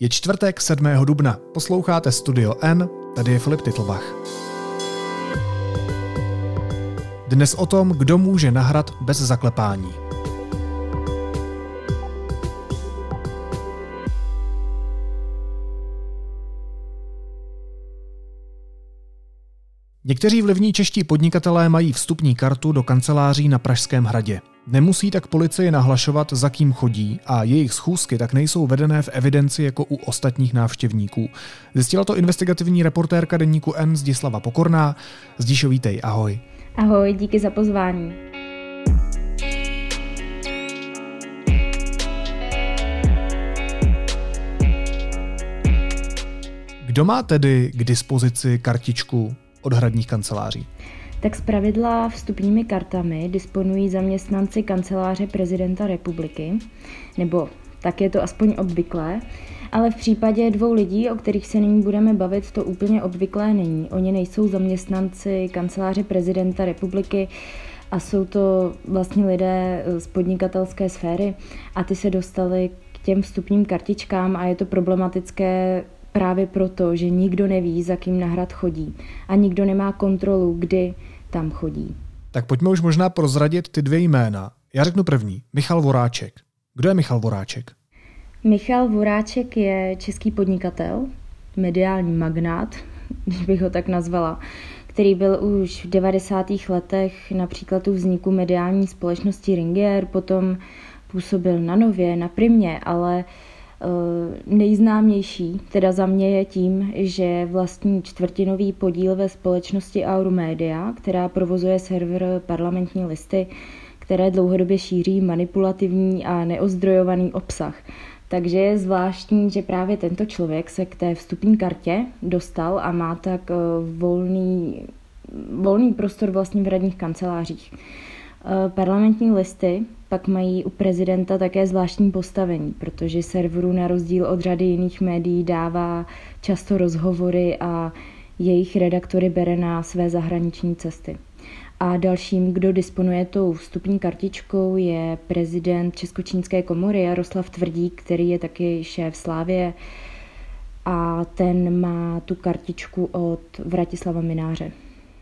Je čtvrtek 7. dubna. Posloucháte Studio N, tady je Filip Titlbach. Dnes o tom, kdo může nahrad bez zaklepání. Někteří vlivní čeští podnikatelé mají vstupní kartu do kanceláří na Pražském hradě. Nemusí tak policii nahlašovat, za kým chodí a jejich schůzky tak nejsou vedené v evidenci jako u ostatních návštěvníků. Zjistila to investigativní reportérka deníku N Zdislava Pokorná. Zdíšo, vítej, ahoj. Ahoj, díky za pozvání. Kdo má tedy k dispozici kartičku od hradních kanceláří? Tak pravidla vstupními kartami disponují zaměstnanci kanceláře prezidenta republiky, nebo tak je to aspoň obvyklé, ale v případě dvou lidí, o kterých se nyní budeme bavit, to úplně obvyklé není. Oni nejsou zaměstnanci kanceláře prezidenta republiky, a jsou to vlastně lidé z podnikatelské sféry a ty se dostali k těm vstupním kartičkám a je to problematické právě proto, že nikdo neví, za kým na hrad chodí a nikdo nemá kontrolu, kdy tam chodí. Tak pojďme už možná prozradit ty dvě jména. Já řeknu první, Michal Voráček. Kdo je Michal Voráček? Michal Voráček je český podnikatel, mediální magnát, když bych ho tak nazvala, který byl už v 90. letech například u vzniku mediální společnosti Ringier, potom působil na Nově, na Primě, ale nejznámější, teda za mě je tím, že vlastní čtvrtinový podíl ve společnosti Auromedia, která provozuje server parlamentní listy, které dlouhodobě šíří manipulativní a neozdrojovaný obsah. Takže je zvláštní, že právě tento člověk se k té vstupní kartě dostal a má tak eh, volný, volný prostor vlastně v radních kancelářích. Eh, parlamentní listy pak mají u prezidenta také zvláštní postavení, protože serveru na rozdíl od řady jiných médií dává často rozhovory a jejich redaktory bere na své zahraniční cesty. A dalším, kdo disponuje tou vstupní kartičkou, je prezident Českočínské komory Jaroslav Tvrdík, který je taky šéf Slávě a ten má tu kartičku od Vratislava Mináře.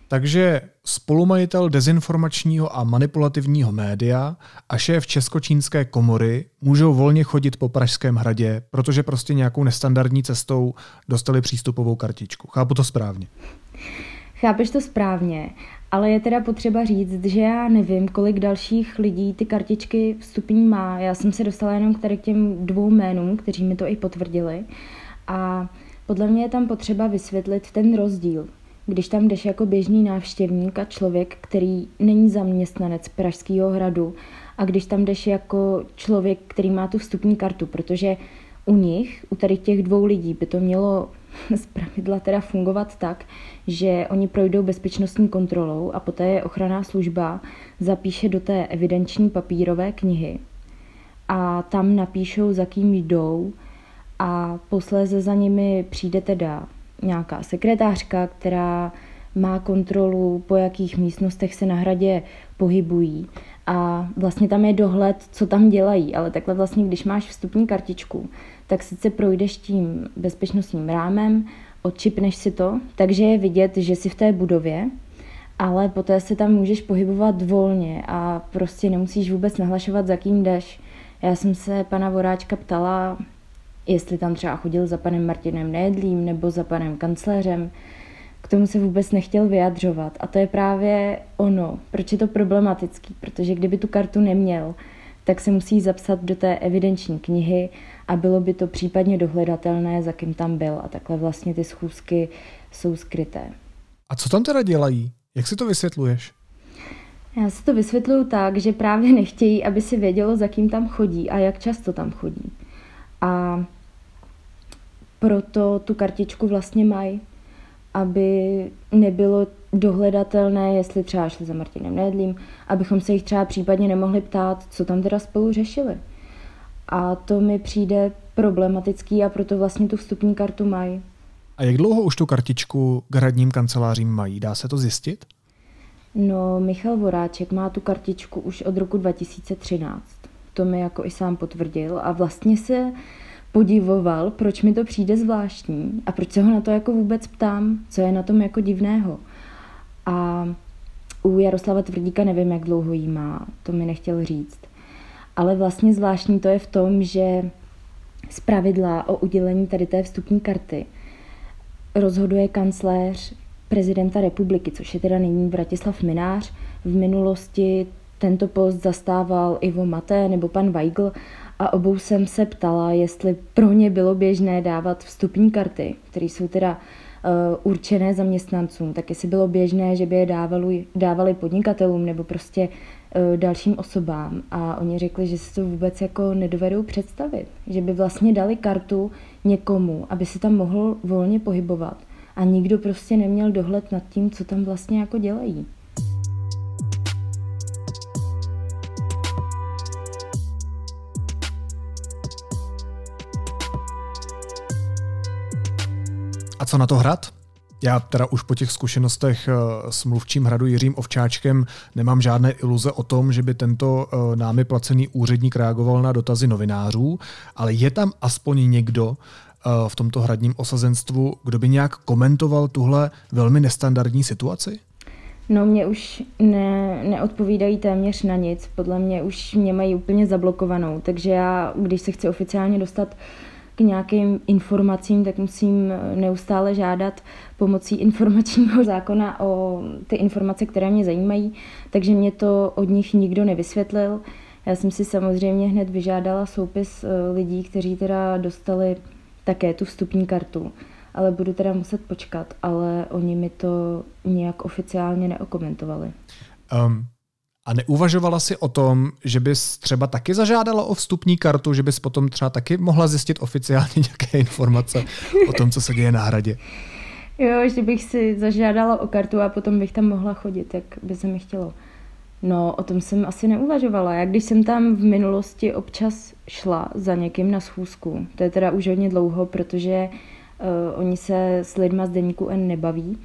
Takže spolumajitel dezinformačního a manipulativního média a šéf Českočínské komory můžou volně chodit po Pražském hradě, protože prostě nějakou nestandardní cestou dostali přístupovou kartičku. Chápu to správně? Chápeš to správně, ale je teda potřeba říct, že já nevím, kolik dalších lidí ty kartičky vstupní má. Já jsem se dostala jenom k tady k těm dvou jménům, kteří mi to i potvrdili. A podle mě je tam potřeba vysvětlit ten rozdíl když tam jdeš jako běžný návštěvník a člověk, který není zaměstnanec Pražského hradu a když tam jdeš jako člověk, který má tu vstupní kartu, protože u nich, u tady těch dvou lidí, by to mělo z pravidla teda fungovat tak, že oni projdou bezpečnostní kontrolou a poté je ochranná služba zapíše do té evidenční papírové knihy a tam napíšou, za kým jdou a posléze za nimi přijde teda nějaká sekretářka, která má kontrolu, po jakých místnostech se na hradě pohybují. A vlastně tam je dohled, co tam dělají, ale takhle vlastně, když máš vstupní kartičku, tak sice projdeš tím bezpečnostním rámem, odčipneš si to, takže je vidět, že jsi v té budově, ale poté se tam můžeš pohybovat volně a prostě nemusíš vůbec nahlašovat, za kým jdeš. Já jsem se pana Voráčka ptala, jestli tam třeba chodil za panem Martinem Nejedlým nebo za panem kancléřem, k tomu se vůbec nechtěl vyjadřovat. A to je právě ono, proč je to problematický, protože kdyby tu kartu neměl, tak se musí zapsat do té evidenční knihy a bylo by to případně dohledatelné, za kým tam byl. A takhle vlastně ty schůzky jsou skryté. A co tam teda dělají? Jak si to vysvětluješ? Já si to vysvětluju tak, že právě nechtějí, aby si vědělo, za kým tam chodí a jak často tam chodí. A proto tu kartičku vlastně mají, aby nebylo dohledatelné, jestli třeba šli za Martinem Nedlím, abychom se jich třeba případně nemohli ptát, co tam teda spolu řešili. A to mi přijde problematický a proto vlastně tu vstupní kartu mají. A jak dlouho už tu kartičku k hradním kancelářím mají? Dá se to zjistit? No, Michal Voráček má tu kartičku už od roku 2013. To mi jako i sám potvrdil a vlastně se podivoval, proč mi to přijde zvláštní a proč se ho na to jako vůbec ptám, co je na tom jako divného. A u Jaroslava Tvrdíka nevím, jak dlouho jí má, to mi nechtěl říct. Ale vlastně zvláštní to je v tom, že z pravidla o udělení tady té vstupní karty rozhoduje kancléř prezidenta republiky, což je teda nyní Vratislav Minář. V minulosti tento post zastával Ivo Maté nebo pan Weigl a obou jsem se ptala, jestli pro ně bylo běžné dávat vstupní karty, které jsou teda uh, určené zaměstnancům, tak jestli bylo běžné, že by je dávali, dávali podnikatelům nebo prostě uh, dalším osobám. A oni řekli, že si to vůbec jako nedovedou představit, že by vlastně dali kartu někomu, aby se tam mohl volně pohybovat a nikdo prostě neměl dohled nad tím, co tam vlastně jako dělají. Co na to hrad? Já teda už po těch zkušenostech eh, s mluvčím hradu Jiřím Ovčáčkem nemám žádné iluze o tom, že by tento eh, námi placený úředník reagoval na dotazy novinářů, ale je tam aspoň někdo eh, v tomto hradním osazenstvu, kdo by nějak komentoval tuhle velmi nestandardní situaci? No mě už ne, neodpovídají téměř na nic. Podle mě už mě mají úplně zablokovanou. Takže já, když se chci oficiálně dostat uh, k nějakým informacím, tak musím eh, neustále žádat pomocí informačního zákona o ty informace, které mě zajímají, takže mě to od nich nikdo nevysvětlil. Já jsem si samozřejmě hned vyžádala soupis eh, lidí, kteří teda dostali také tu vstupní kartu, ale budu teda muset počkat, ale oni mi to nějak oficiálně neokomentovali. Um, a neuvažovala si o tom, že bys třeba taky zažádala o vstupní kartu, že bys potom třeba taky mohla zjistit oficiálně nějaké informace o tom, co se děje na hradě? Jo, že bych si zažádala o kartu a potom bych tam mohla chodit, jak by se mi chtělo. No, o tom jsem asi neuvažovala. Já když jsem tam v minulosti občas šla za někým na schůzku, to je teda už hodně dlouho, protože uh, oni se s lidma z deníku N nebaví,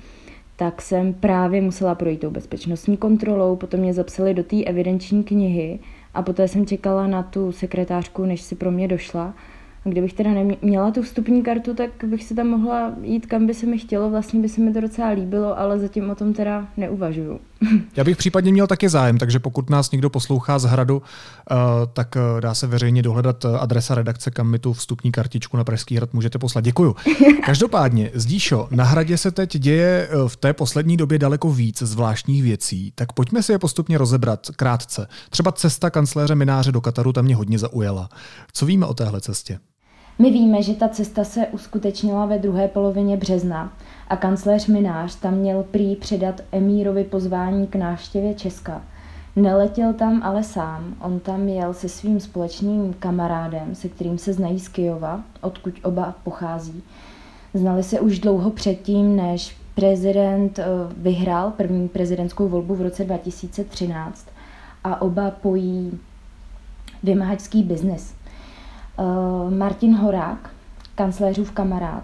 tak jsem právě musela projít tou bezpečnostní kontrolou, potom mě zapsali do té evidenční knihy a poté jsem čekala na tu sekretářku, než si pro mě došla a kdybych teda neměla tu vstupní kartu, tak bych se tam mohla jít, kam by se mi chtělo. Vlastně by se mi to docela líbilo, ale zatím o tom teda neuvažuju. Já bych případně měl taky zájem, takže pokud nás někdo poslouchá z hradu, eh, tak eh, dá se veřejně dohledat eh, adresa redakce, kam mi tu vstupní kartičku na Pražský hrad můžete poslat. Děkuju. Každopádně, Zdíšo, na hradě se teď děje v té poslední době daleko víc zvláštních věcí, tak pojďme si je postupně rozebrat krátce. Třeba cesta kancléře Mináře do Kataru tam mě hodně zaujala. Co víme o téhle cestě? My víme, že ta cesta se uskutečnila ve druhé polovině března a kancléř Minář tam měl prý předat Emírovi pozvání k návštěvě Česka. Neletěl tam ale sám, on tam jel se svým společným kamarádem, se kterým se znají z Kyjova, odkud oba pochází. Znali se už dlouho předtím, než prezident eh, vyhrál první prezidentskou volbu v roce 2013 a oba pojí vymahačský biznis. Eh, Martin Horák, kancléřův kamarád,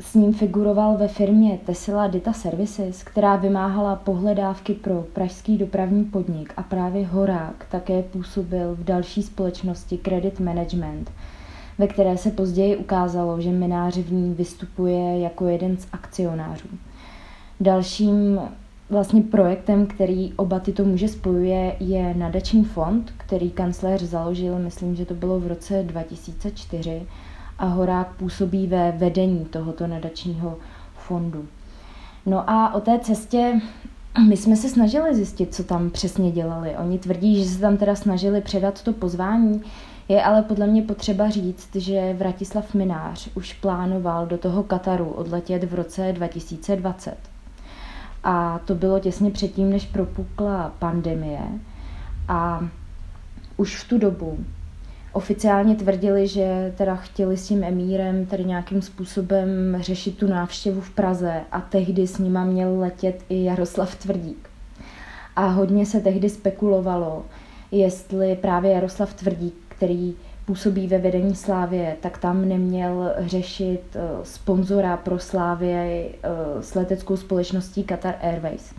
s ním figuroval ve firmě Tesla Data Services, která vymáhala pohledávky pro pražský dopravní podnik a právě Horák také působil v další společnosti Credit Management, ve které se později ukázalo, že Minář v ní vystupuje jako jeden z akcionářů. Dalším vlastně projektem, který oba tyto muže spojuje, je nadační fond, který kancléř založil, myslím, že to bylo v roce 2004 a Horák působí ve vedení tohoto nadačního fondu. No a o té cestě my jsme se snažili zjistit, co tam přesně dělali. Oni tvrdí, že se tam teda snažili předat to pozvání, je ale podle mě potřeba říct, že Vratislav Minář už plánoval do toho Kataru odletět v roce 2020. A to bylo těsně předtím, než propukla pandemie. A už v tu dobu oficiálně tvrdili, že teda chtěli s tím emírem tady nějakým způsobem řešit tu návštěvu v Praze a tehdy s nima měl letět i Jaroslav Tvrdík. A hodně se tehdy spekulovalo, jestli právě Jaroslav Tvrdík, který působí ve vedení Slávě, tak tam neměl řešit eh, sponzora pro Slávě eh, s leteckou společností Qatar Airways.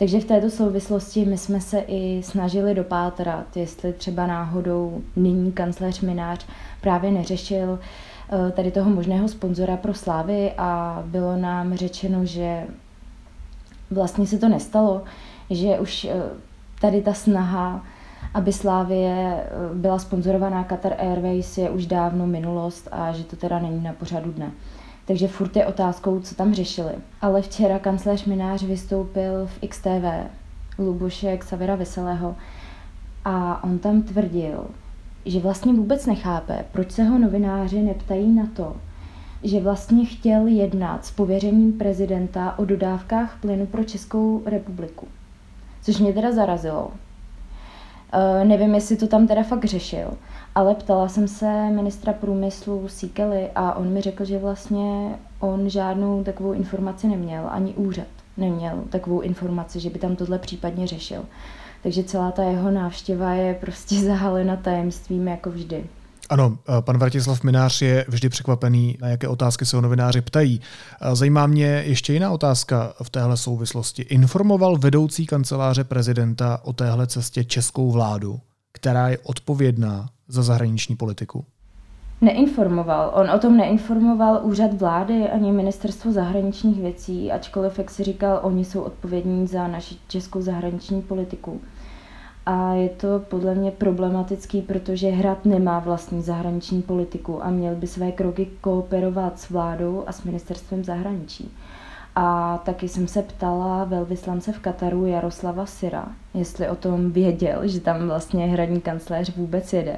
Takže v této souvislosti my jsme se i snažili dopátrat, jestli třeba náhodou nyní kancléř Minář právě neřešil eh, tady toho možného sponzora pro Slávy a bylo nám řečeno, že vlastně se to nestalo, že už eh, tady ta snaha, aby Slávie eh, byla sponzorovaná Qatar Airways je už dávno minulost a že to teda není na pořadu dne. Takže furt je otázkou, co tam řešili. Ale včera kancléř Minář vystoupil v XTV, Luboše Xavera Veselého, a on tam tvrdil, že vlastně vůbec nechápe, proč se ho novináři neptají na to, že vlastně chtěl jednat s pověřením prezidenta o dodávkách plynu pro Českou republiku. Což mě teda zarazilo. E, nevím, jestli to tam teda fakt řešil, ale ptala jsem se ministra průmyslu Síkely a on mi řekl, že vlastně on žádnou takovou informaci neměl, ani úřad neměl takovou informaci, že by tam tohle případně řešil. Takže celá ta jeho návštěva je prostě zahalena tajemstvím jako vždy. Ano, eh, pan Vratislav Minář je vždy překvapený, na jaké otázky se ho novináři ptají. Eh, zajímá mě ještě jiná otázka v téhle souvislosti. Informoval vedoucí kanceláře prezidenta o téhle cestě českou vládu, která je odpovědná za zahraniční politiku? Neinformoval. On o tom neinformoval úřad vlády ani ministerstvo zahraničních věcí, ačkoliv, jak si říkal, oni jsou odpovědní za naši českou zahraniční politiku. A je to podle mě problematický, protože Hrad nemá vlastní zahraniční politiku a měl by své kroky kooperovat s vládou a s ministerstvem zahraničí. A taky jsem se ptala velvyslance v Kataru Jaroslava Syra, jestli o tom věděl, že tam vlastně hradní kancléř vůbec jede.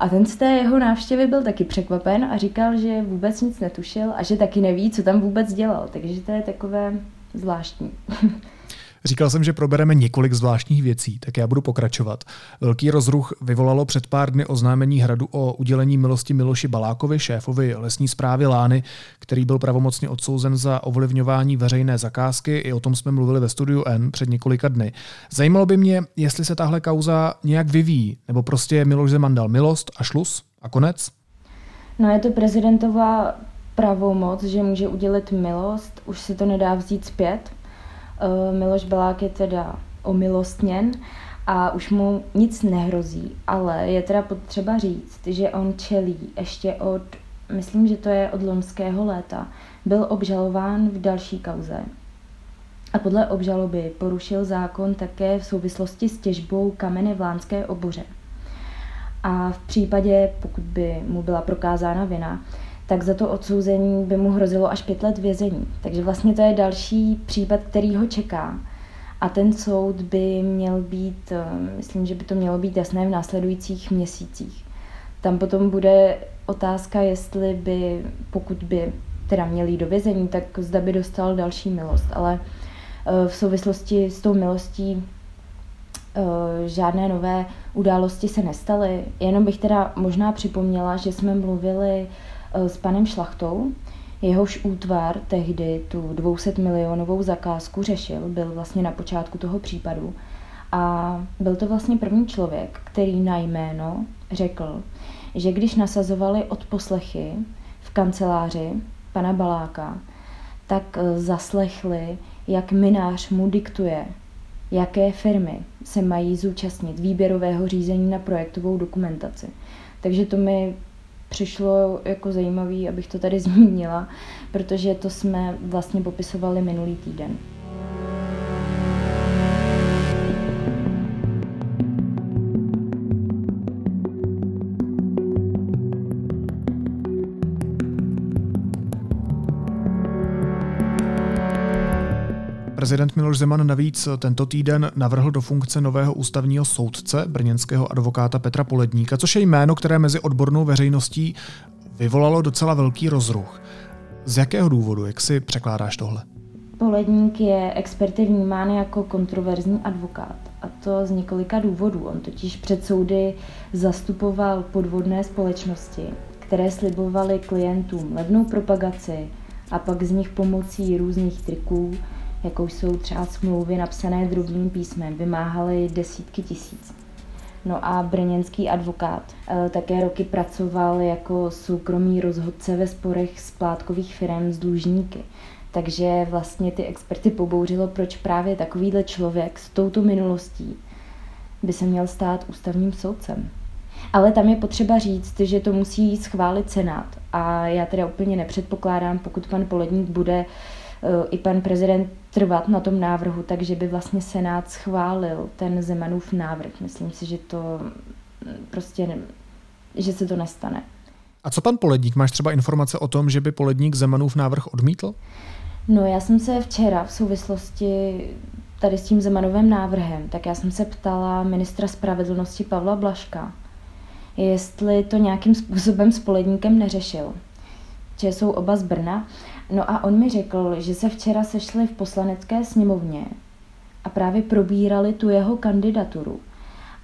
A ten z té jeho návštěvy byl taky překvapen a říkal, že vůbec nic netušil a že taky neví, co tam vůbec dělal. Takže to je takové zvláštní. Říkal jsem, že probereme několik zvláštních věcí, tak já budu pokračovat. Velký rozruch vyvolalo před pár dny oznámení hradu o udělení milosti Miloši Balákovi, šéfovi lesní zprávy Lány, který byl pravomocně odsouzen za ovlivňování veřejné zakázky. I o tom jsme mluvili ve studiu N před několika dny. Zajímalo by mě, jestli se tahle kauza nějak vyvíjí, nebo prostě Miloš Zeman dal milost a šlus a konec? No je to prezidentová pravomoc, že může udělit milost, už se to nedá vzít zpět, Miloš Belák je teda omilostněn a už mu nic nehrozí, ale je teda potřeba říct, že on čelí ještě od, myslím, že to je od loňského léta, byl obžalován v další kauze. A podle obžaloby porušil zákon také v souvislosti s těžbou kamene v Lánské oboře. A v případě, pokud by mu byla prokázána vina, tak za to odsouzení by mu hrozilo až pět let vězení. Takže vlastně to je další případ, který ho čeká. A ten soud by měl být, eh, myslím, že by to mělo být jasné v následujících měsících. Tam potom bude otázka, jestli by, pokud by teda měl jít do vězení, tak zda by dostal další milost. Ale eh, v souvislosti s tou milostí eh, žádné nové události se nestaly. Jenom bych teda možná připomněla, že jsme mluvili s panem Šlachtou. Jehož útvar tehdy tu 200 milionovou zakázku řešil, byl vlastně na počátku toho případu. A byl to vlastně první člověk, který na jméno řekl, že když nasazovali odposlechy v kanceláři pana Baláka, tak eh, zaslechli, jak minář mu diktuje, jaké firmy se mají zúčastnit výběrového řízení na projektovou dokumentaci. Takže to mi přišlo jako zajímavý, abych to tady zmínila, protože to jsme vlastně popisovali minulý týden. Prezident Miloš Zeman navíc tento týden navrhl do funkce nového ústavního soudce, brněnského advokáta Petra Poledníka, což je jméno, které mezi odbornou veřejností vyvolalo docela velký rozruch. Z jakého důvodu, jak si překládáš tohle? Poledník je experty vnímán jako kontroverzní advokát. A to z několika důvodů. On totiž před soudy zastupoval podvodné společnosti, které slibovaly klientům levnou propagaci a pak z nich pomocí různých triků jako jsou třeba smlouvy napsané drobným písmem, vymáhaly desítky tisíc. No a brněnský advokát eh, také roky pracoval jako soukromý rozhodce ve sporech splátkových firm s dlužníky. Takže vlastně ty experty pobouřilo, proč právě takovýhle člověk s touto minulostí by se měl stát ústavním soudcem. Ale tam je potřeba říct, že to musí schválit Senát. A já teda úplně nepředpokládám, pokud pan Poledník bude uh, i pan prezident trvat na tom návrhu, takže by vlastně Senát schválil ten Zemanův návrh. Myslím si, že to prostě, ne, že se to nestane. A co pan Poledník? Máš třeba informace o tom, že by Poledník Zemanův návrh odmítl? No já jsem se včera v souvislosti tady s tím Zemanovým návrhem, tak já jsem se ptala ministra spravedlnosti Pavla Blaška, jestli to nějakým způsobem s Poledníkem neřešil, že jsou oba z Brna. No a on mi řekl, že se včera sešli v poslanecké sněmovně a právě probírali tu jeho kandidaturu.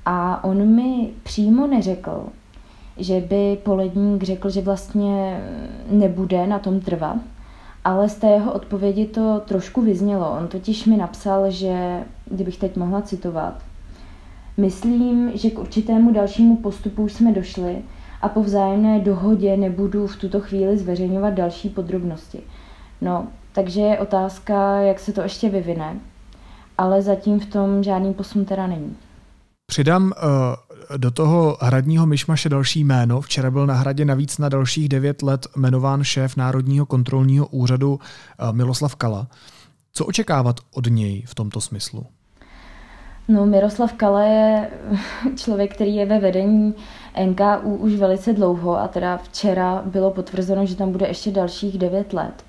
A on mi přímo neřekl, že by Poledník řekl, že vlastně nebude na tom trvat, ale z té jeho odpovědi to trošku vyznělo. On totiž mi napsal, že, kdybych teď mohla citovat, myslím, že k určitému dalšímu postupu už jsme došli a po vzájemné dohodě nebudu v tuto chvíli zveřejňovat další podrobnosti. No, takže je otázka, jak se to ještě vyvine, ale zatím v tom žádný posun teda není. Přidám uh, do toho hradního myšmaše další jméno. Včera byl na hradě navíc na dalších devět let jmenován šéf Národního kontrolního úřadu uh, Miloslav Kala. Co očekávat od něj v tomto smyslu? No, Miroslav Kala je člověk, který je ve vedení NKU už velice dlouho a teda včera bylo potvrzeno, že tam bude ještě dalších devět let.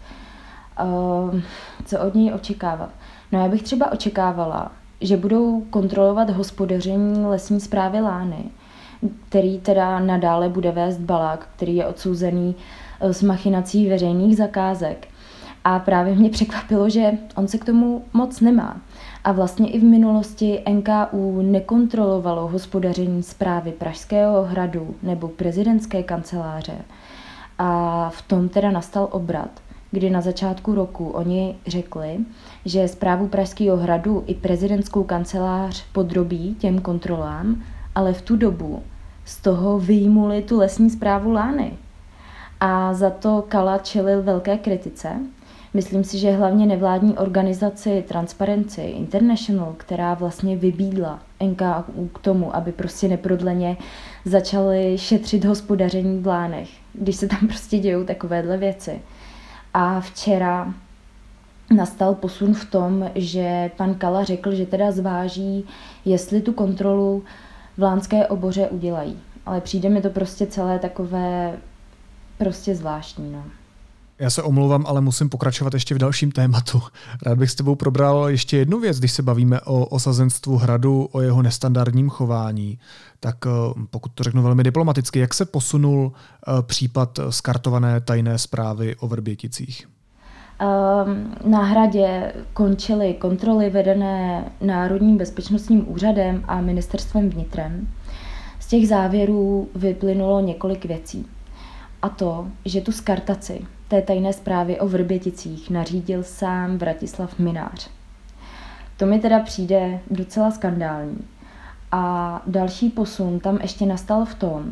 Uh, co od něj očekávat? No já bych třeba očekávala, že budou kontrolovat hospodaření lesní zprávy Lány, který teda nadále bude vést Balák, který je odsouzený eh, s machinací veřejných zakázek. A právě mě překvapilo, že on se k tomu moc nemá. A vlastně i v minulosti NKU nekontrolovalo hospodaření zprávy Pražského hradu nebo prezidentské kanceláře. A v tom teda nastal obrat kdy na začátku roku oni řekli, že zprávu Pražského hradu i prezidentskou kancelář podrobí těm kontrolám, ale v tu dobu z toho vyjmuli tu lesní zprávu Lány. A za to Kala čelil velké kritice. Myslím si, že hlavně nevládní organizaci Transparency International, která vlastně vybídla NKU k tomu, aby prostě neprodleně začali šetřit hospodaření v Lánech, když se tam prostě dějou takovéhle věci. A včera nastal posun v tom, že pan Kala řekl, že teda zváží, jestli tu kontrolu v Lánské oboře udělají. Ale přijde mi to prostě celé takové prostě zvláštní. No. Já se omlouvám, ale musím pokračovat ještě v dalším tématu. Rád bych s tebou probral ještě jednu věc, když se bavíme o osazenstvu hradu, o jeho nestandardním chování. Tak eh, pokud to řeknu velmi diplomaticky, jak se posunul eh, případ skartované tajné zprávy o Vrběticích? Ehm, na hradě končily kontroly vedené Národním bezpečnostním úřadem a ministerstvem vnitrem. Z těch závěrů vyplynulo několik věcí. A to, že tu skartaci té tajné zprávy o Vrběticích nařídil sám Vratislav Minář. To mi teda přijde docela skandální. A další posun tam ještě nastal v tom,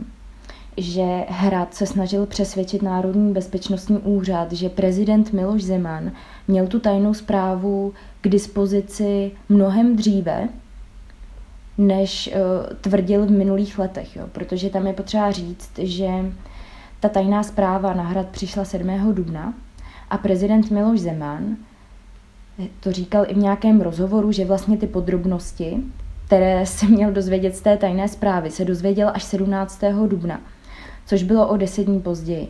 že Hrad se snažil přesvědčit Národní bezpečnostní úřad, že prezident Miloš Zeman měl tu tajnou zprávu k dispozici mnohem dříve, než uh, tvrdil v minulých letech. Jo? Protože tam je potřeba říct, že ta tajná zpráva na hrad přišla 7. dubna a prezident Miloš Zeman to říkal i v nějakém rozhovoru, že vlastně ty podrobnosti, které se měl dozvědět z té tajné zprávy, se dozvěděl až 17. dubna, což bylo o deset dní později.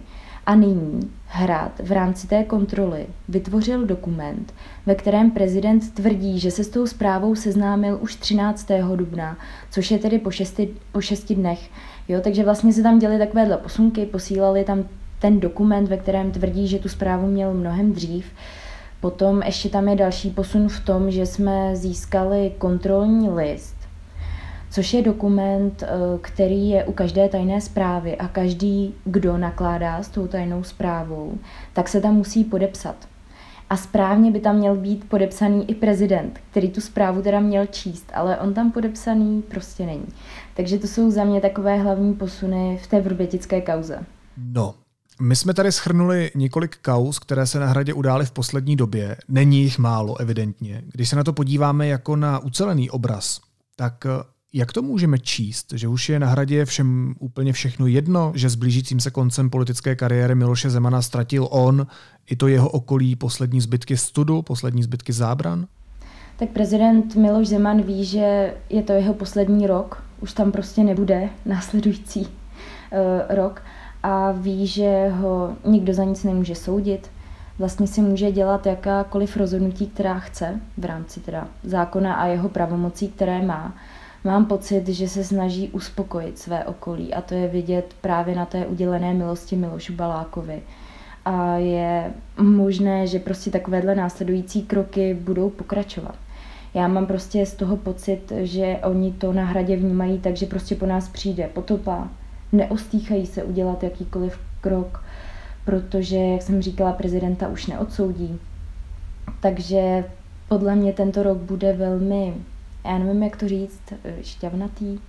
A nyní Hrad v rámci té kontroly vytvořil dokument, ve kterém prezident tvrdí, že se s tou zprávou seznámil už 13. dubna, což je tedy po šesti, po šesti dnech. Jo, takže vlastně se tam děly takovéhle posunky, posílali tam ten dokument, ve kterém tvrdí, že tu zprávu měl mnohem dřív. Potom ještě tam je další posun v tom, že jsme získali kontrolní list, což je dokument, eh, který je u každé tajné zprávy a každý, kdo nakládá s tou tajnou zprávou, tak se tam musí podepsat. A správně by tam měl být podepsaný i prezident, který tu zprávu teda měl číst, ale on tam podepsaný prostě není. Takže to jsou za mě takové hlavní posuny v té vrbětické kauze. No, my jsme tady schrnuli několik kauz, které se na hradě udály v poslední době. Není jich málo, evidentně. Když se na to podíváme jako na ucelený obraz, tak Jak to můžeme číst, že už je na hradě všem úplně všechno jedno, že s blížícím se koncem politické kariéry Miloše Zemana ztratil on i to jeho okolí poslední zbytky studu, poslední zbytky zábran? Tak prezident Miloš Zeman ví, že je to jeho poslední rok, už tam prostě nebude následující uh, rok a ví, že ho nikdo za nic nemůže soudit. Vlastně si může dělat jakákoliv rozhodnutí, která chce v rámci teda zákona a jeho pravomocí, které má. Mám pocit, že se snaží uspokojit své okolí a to je vidět právě na té udělené milosti Milošu Balákovi. A je možné, že prostě takovéhle následující kroky budou pokračovat. Já mám prostě z toho pocit, že oni to na hradě vnímají tak, že prostě po nás přijde potopa, neostýchají se udělat jakýkoliv krok, protože, jak jsem říkala, prezidenta už neodsoudí. Takže podle mě tento rok bude velmi, já nevím, jak to říct, šťavnatý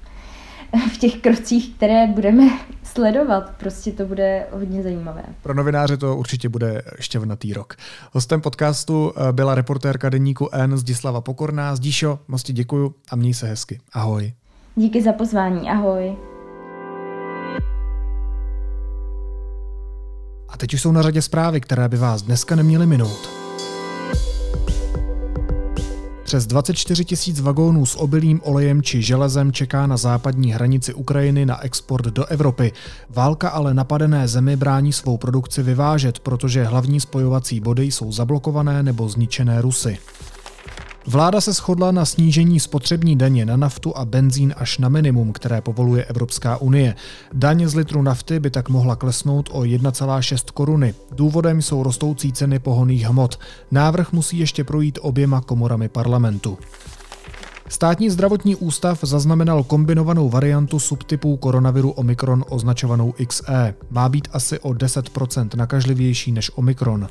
v těch krocích, které budeme sledovat. Prostě to bude hodně zajímavé. Pro novináře to určitě bude šťavnatý rok. Hostem podcastu eh, byla reportérka deníku N Zdislava Pokorná. Zdíšo, moc ti děkuju a měj se hezky. Ahoj. Díky za pozvání. Ahoj. A teď už jsou na řadě zprávy, které by vás dneska neměly minout. Přes 24 tisíc vagónů s obilím, olejem či železem čeká na západní hranici Ukrajiny na export do Evropy. Válka ale napadené zemi brání svou produkci vyvážet, protože hlavní spojovací body jsou zablokované nebo zničené Rusy. Vláda se shodla na snížení spotřební daně na naftu a benzín až na minimum, které povoluje Evropská unie. Daň z litru nafty by tak mohla klesnout o 1,6 koruny. Důvodem jsou rostoucí ceny pohoných hmot. Návrh musí ještě projít oběma komorami parlamentu. Státní zdravotní ústav zaznamenal kombinovanou variantu subtypů koronaviru Omikron označovanou XE. Má být asi o 10% nakažlivější než Omikron.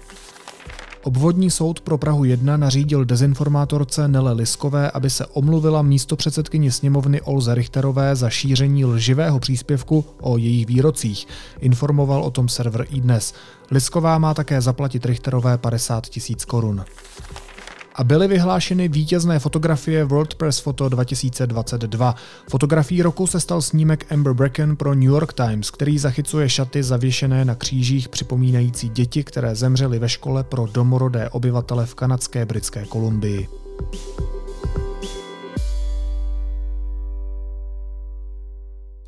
Obvodní soud pro Prahu 1 nařídil dezinformátorce Nele Liskové, aby se omluvila místo předsedkyni sněmovny Olze Richterové za šíření lživého příspěvku o jejich výrocích. Informoval o tom server iDnes. Lisková má také zaplatit Richterové 50 tisíc korun a byly vyhlášeny vítězné fotografie World Press Photo 2022. Fotografií roku se stal snímek Amber Bracken pro New York Times, který zachycuje šaty zavěšené na křížích připomínající děti, které zemřely ve škole pro domorodé obyvatele v kanadské britské Kolumbii.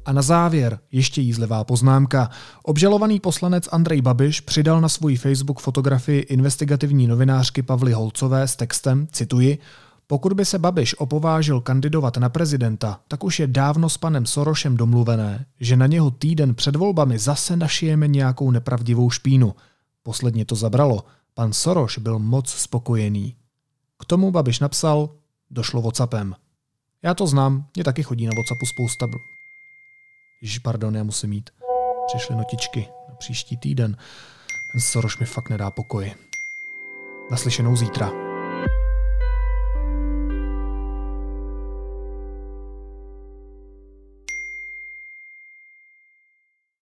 A na závěr ještě jízlivá poznámka. Obžalovaný poslanec Andrej Babiš přidal na svůj Facebook fotografii investigativní novinářky Pavly Holcové s textem, cituji, pokud by se Babiš opovážil kandidovat na prezidenta, tak už je dávno s panem Sorošem domluvené, že na něho týden před volbami zase našijeme nějakou nepravdivou špínu. Posledně to zabralo. Pan Soroš byl moc spokojený. K tomu Babiš napsal, došlo WhatsAppem. Já to znám, mě taky chodí na WhatsAppu spousta Ježiš, pardon, já musím mít. Přišly notičky na příští týden. Ten Soroš mi fakt nedá pokoj. Naslyšenou zítra.